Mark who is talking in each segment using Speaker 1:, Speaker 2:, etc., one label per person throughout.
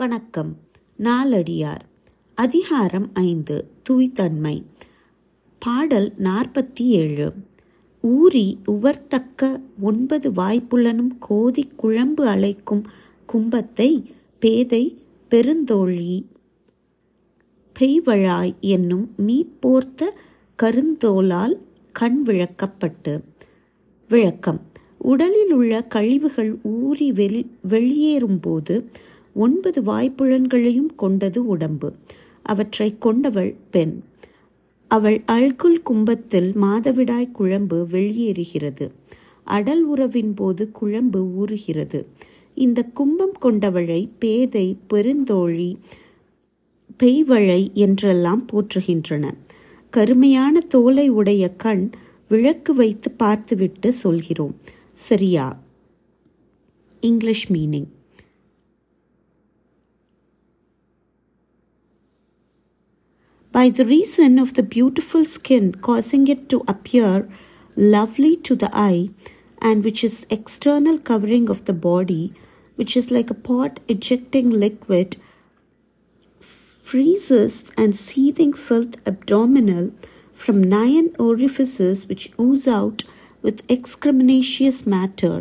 Speaker 1: வணக்கம். நாலடியார் அதிகாரம் ஐந்து. துவித்தன்மை. பாடல் நாற்பத்தி ஏழு ஊறி உவர்த்தக்க ஒன்பது வாய்ப்புள்ளனும் கோதி குழம்பு அழைக்கும் கும்பத்தை பேதை பெருந்தோழி. பெய்வழாய் என்னும் மீப்போர்த்த கருந்தோலால் கண் விளக்கப்பட்டு. விளக்கம். உடலில் உள்ள கழிவுகள் ஊறி வெளி வெளியேறும்போது ஒன்பது வாய்ப்புலன்களையும் கொண்டது உடம்பு. அவற்றை கொண்டவள் பெண். அவள் அல்குல் கும்பத்தில் மாதவிடாய் குழம்பு வெளியேறுகிறது. அடல் உறவின் போது குழம்பு ஊறுகிறது. இந்த கும்பம் கொண்டவளை பேதை பெருந்தோழி பெய்வழை என்றெல்லாம் போற்றுகின்றன. கருமையான தோலை உடைய கண் விளக்கு வைத்து பார்த்துவிட்டு சொல்கிறோம். சரியா? English meaning. By the reason of the beautiful skin causing it to appear lovely to the eye, and which is external covering of the body, which is like a pot ejecting liquid, freezes and seething filth abdominal from nine orifices which ooze out with excreminacious matter.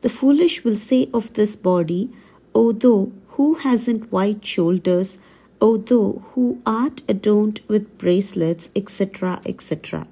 Speaker 1: The foolish will say of this body, O thou who hasn't white shoulders, O thou who art adorned with bracelets, etc., etc.